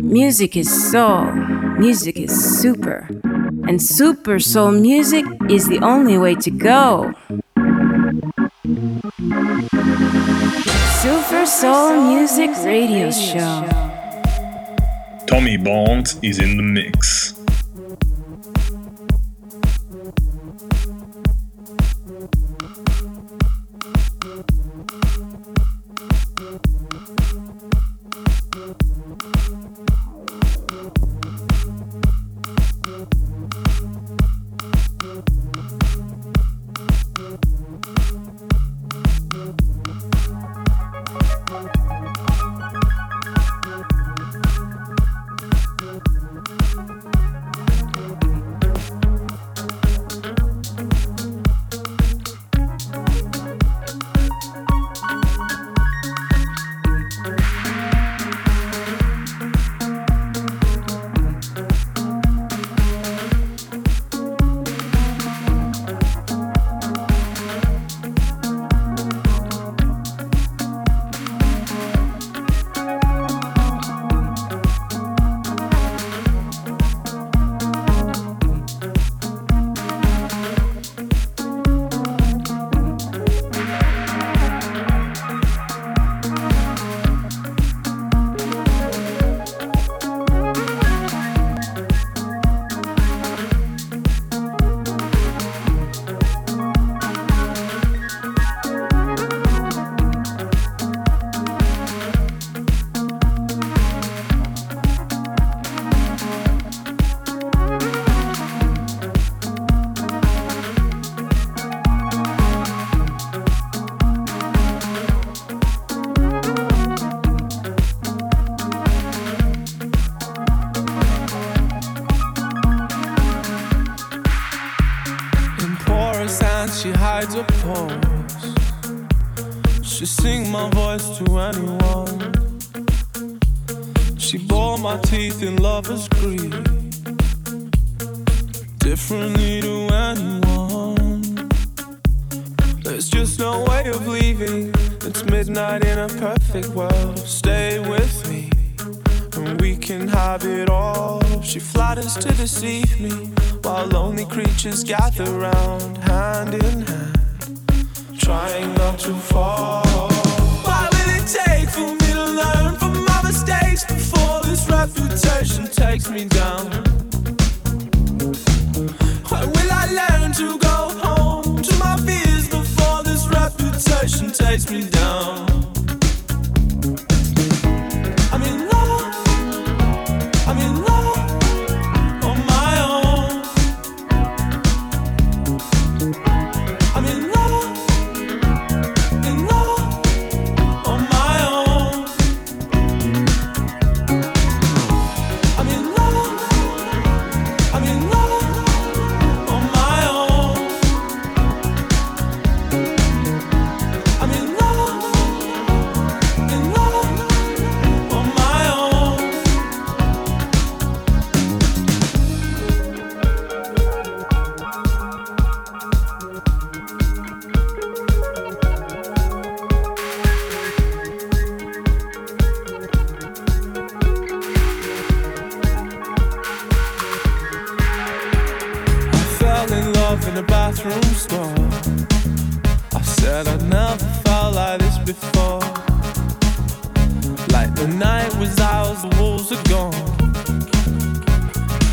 Music is soul, music is super. And super soul music is the only way to go. Super Soul Music Radio Show. Tommy Bond is in the mix. She sing my voice to anyone. She bore my teeth in lover's greed. Differently to anyone. There's just no way of leaving. It's midnight in a perfect world. Stay with me, and we can have it all. She flatters to deceive me, while lonely creatures gather round, hand in hand trying not to fall. temptation takes me down. When will I learn to go home to my fears before this reputation takes me down? The night was ours, the wolves are gone.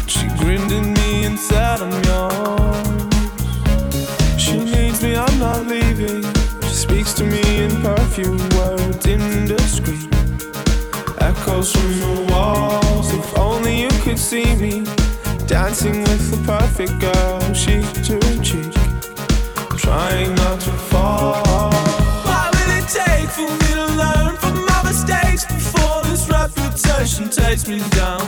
She grinned at me and said, I'm yours. She needs me, I'm not leaving. She speaks to me in perfume words, indiscreet. Echoes from the walls, if only you could see me. Dancing with the perfect girl, cheek to cheek. Trying not to fall. What will it take for me? ocean takes me down.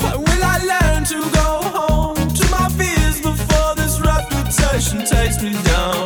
When will I learn to go home to my fears before this reputation takes me down?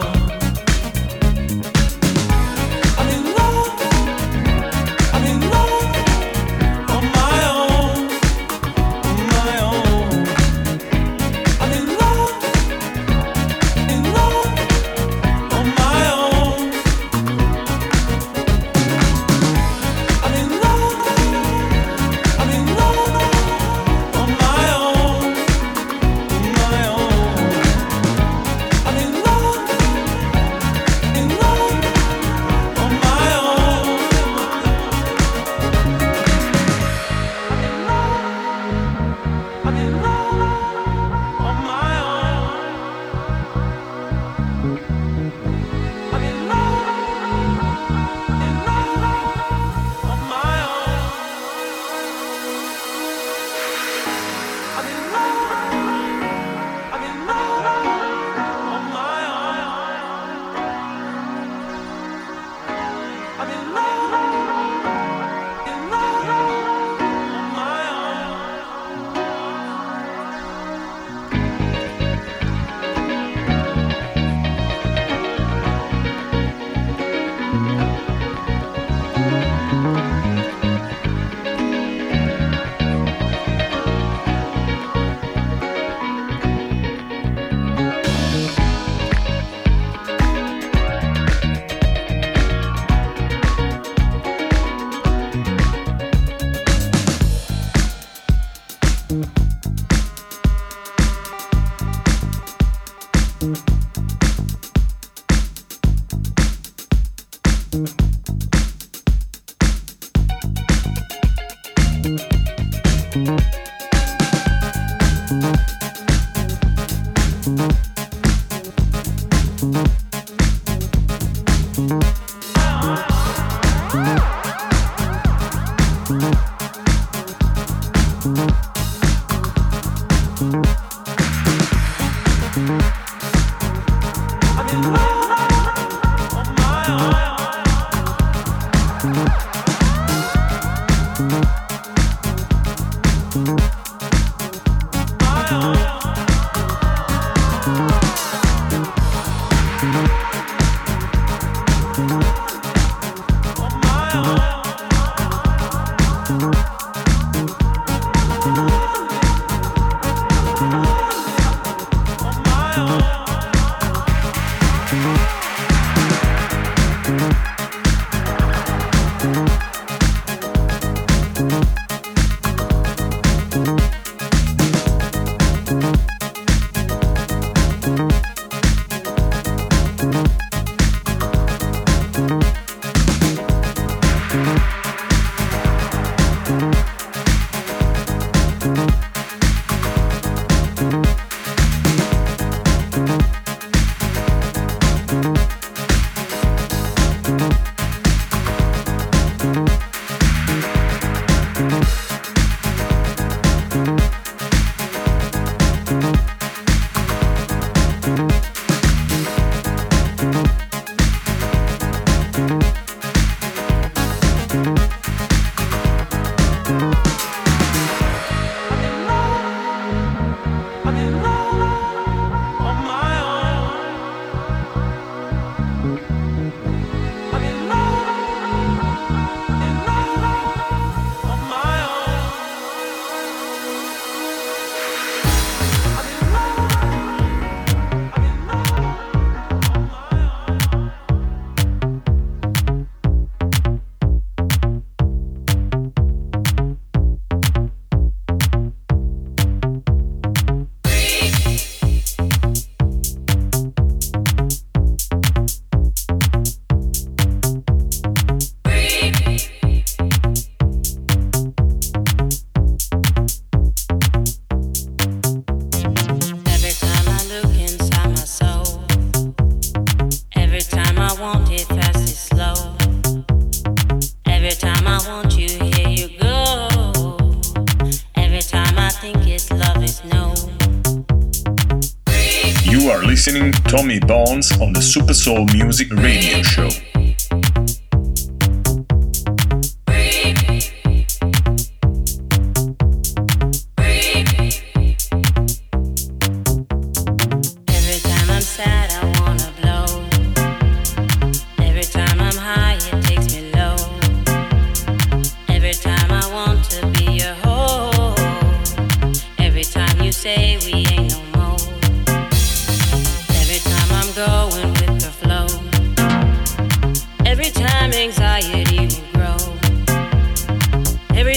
Soul Music Radio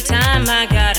time I got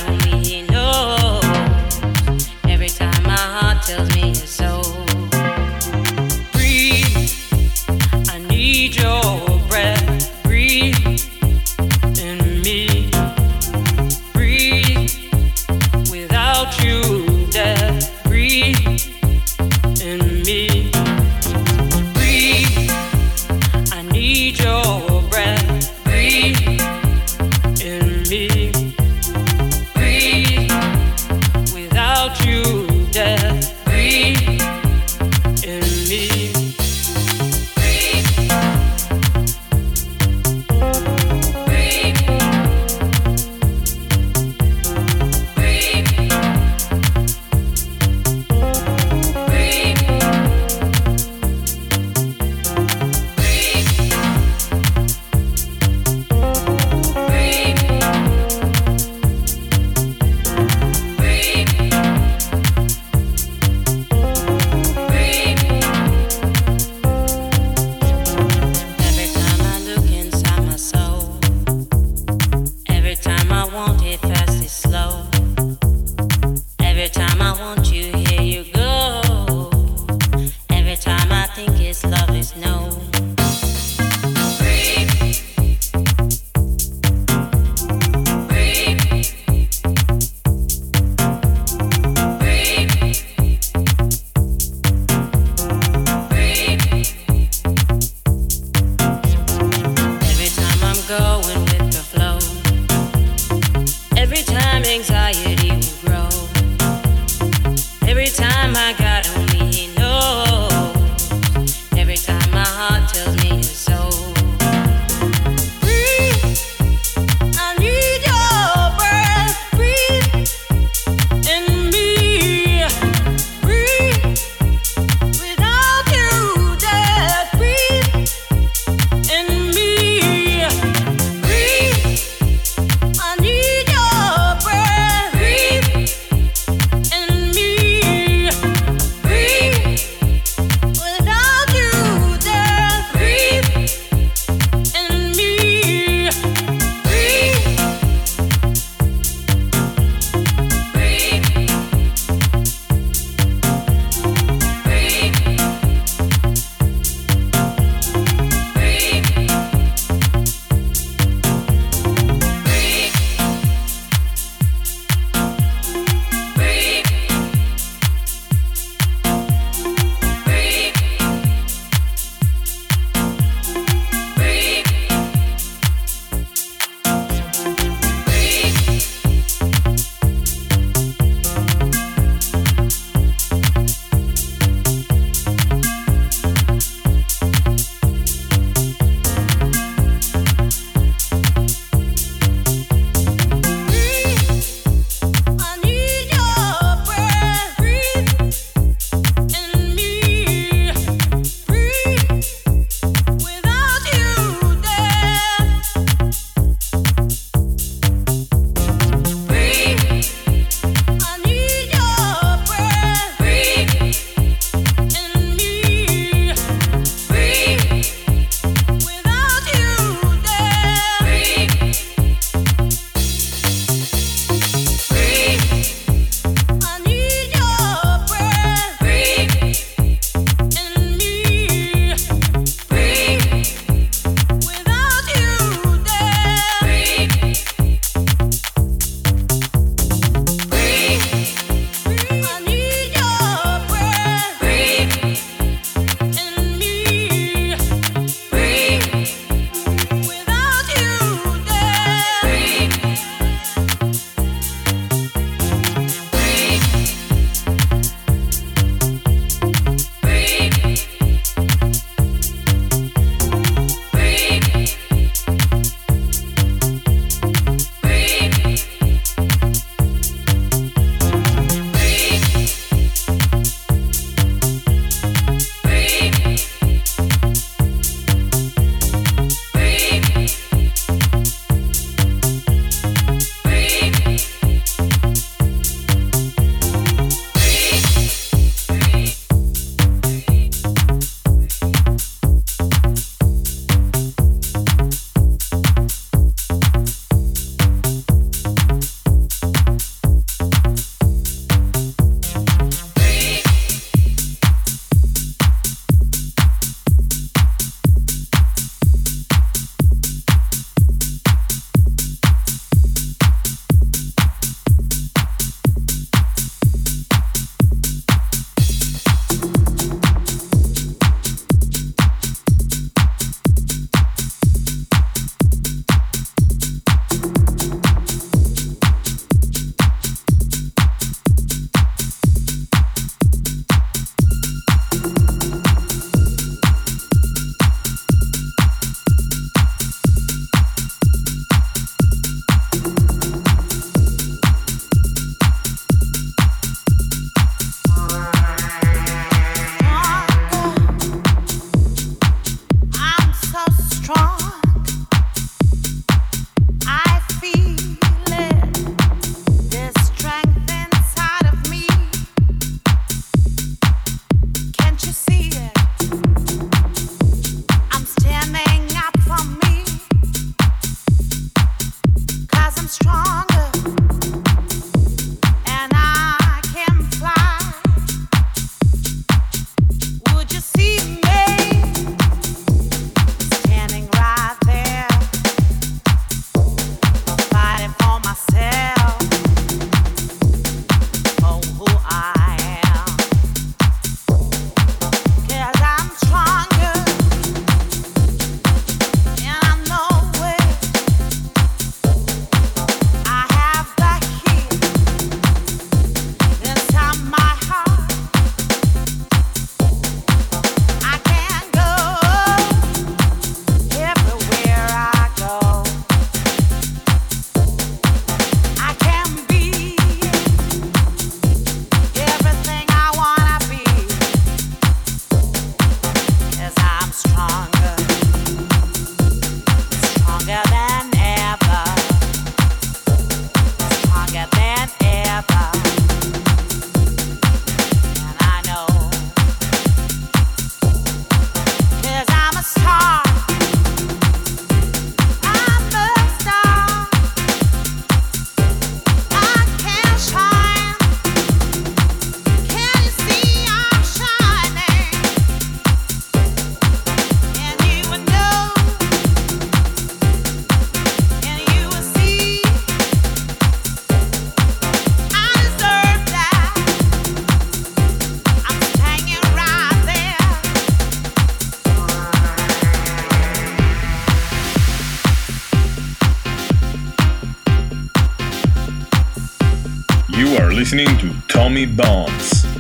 Dance.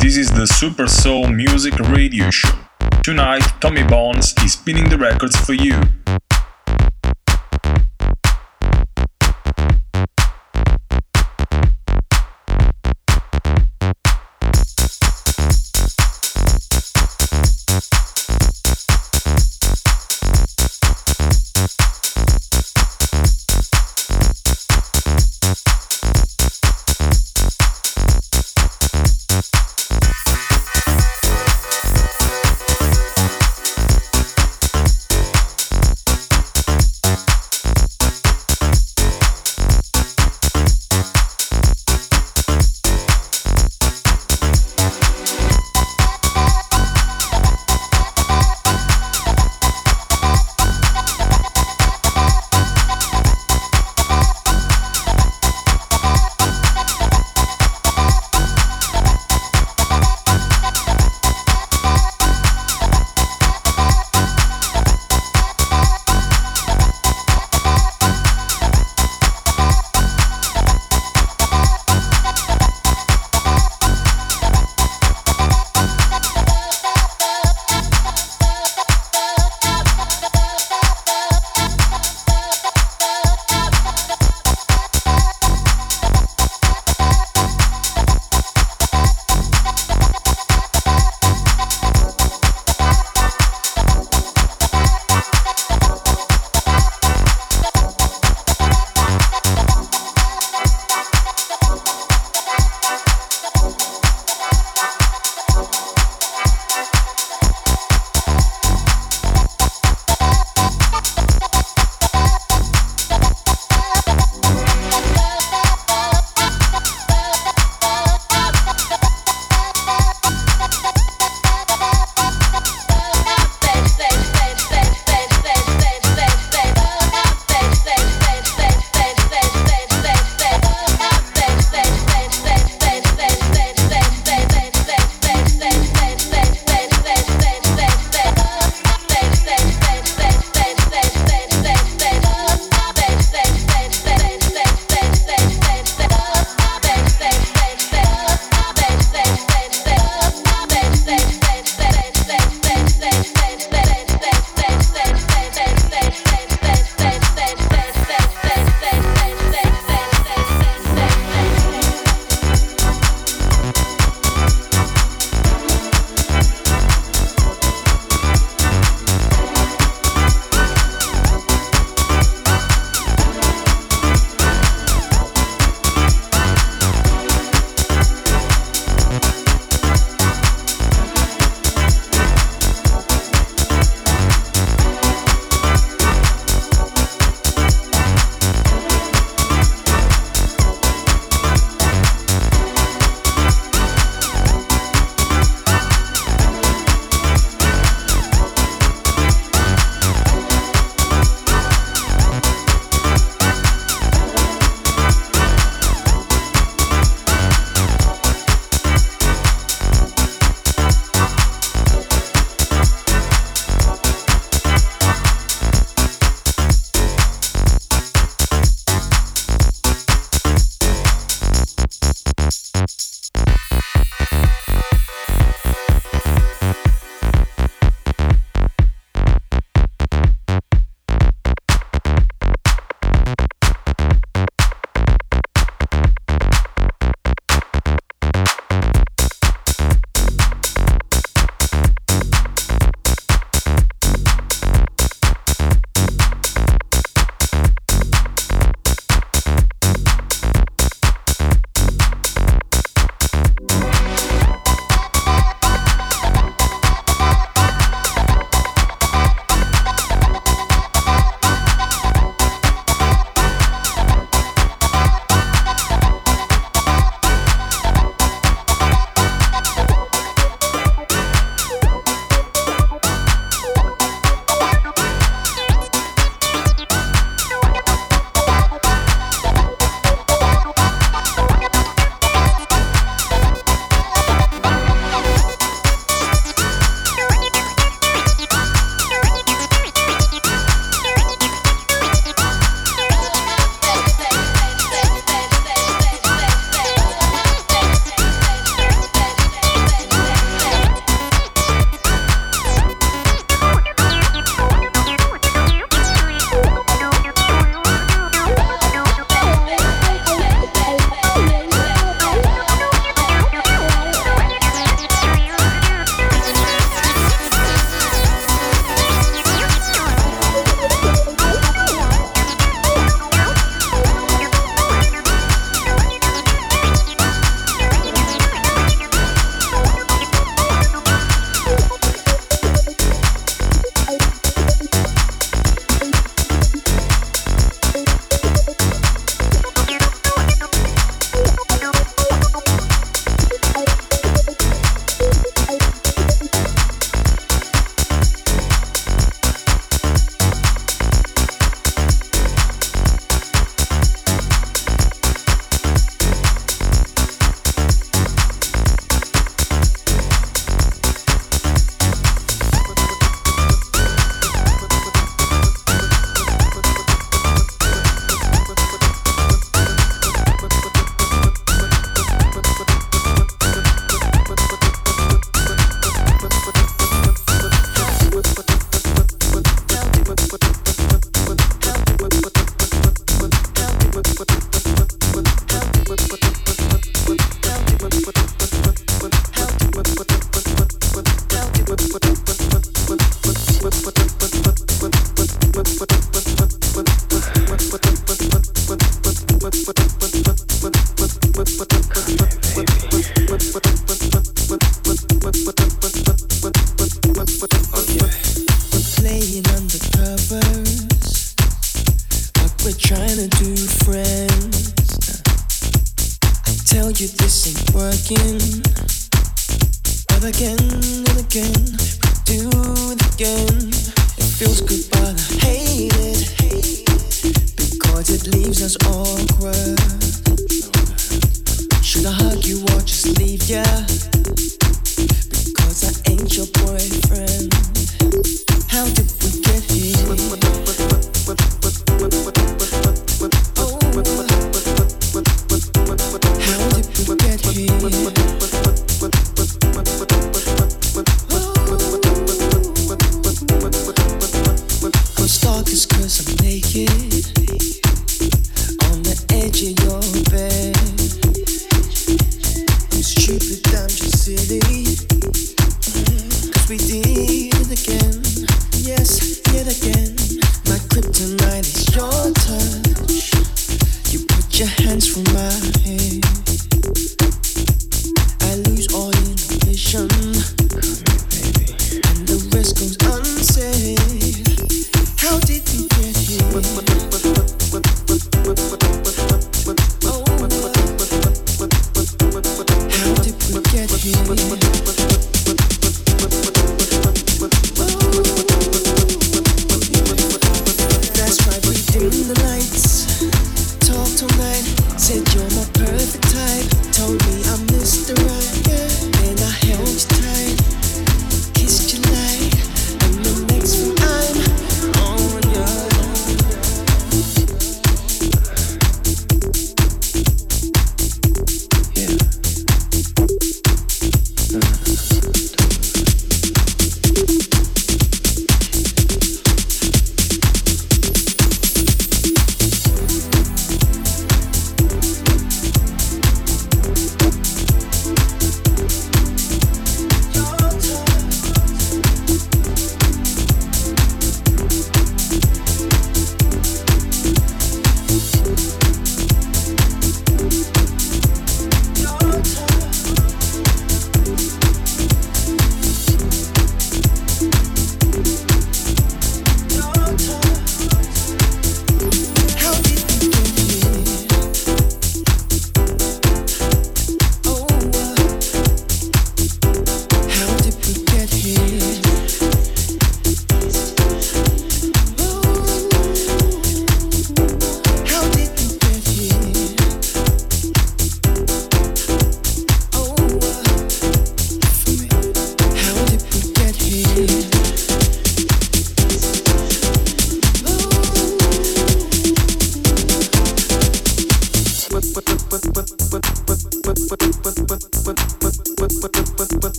Tommy is the Super Soul Music Radio Show. Tonight, Tommy Bones is spinning the records for you. again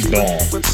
Dom.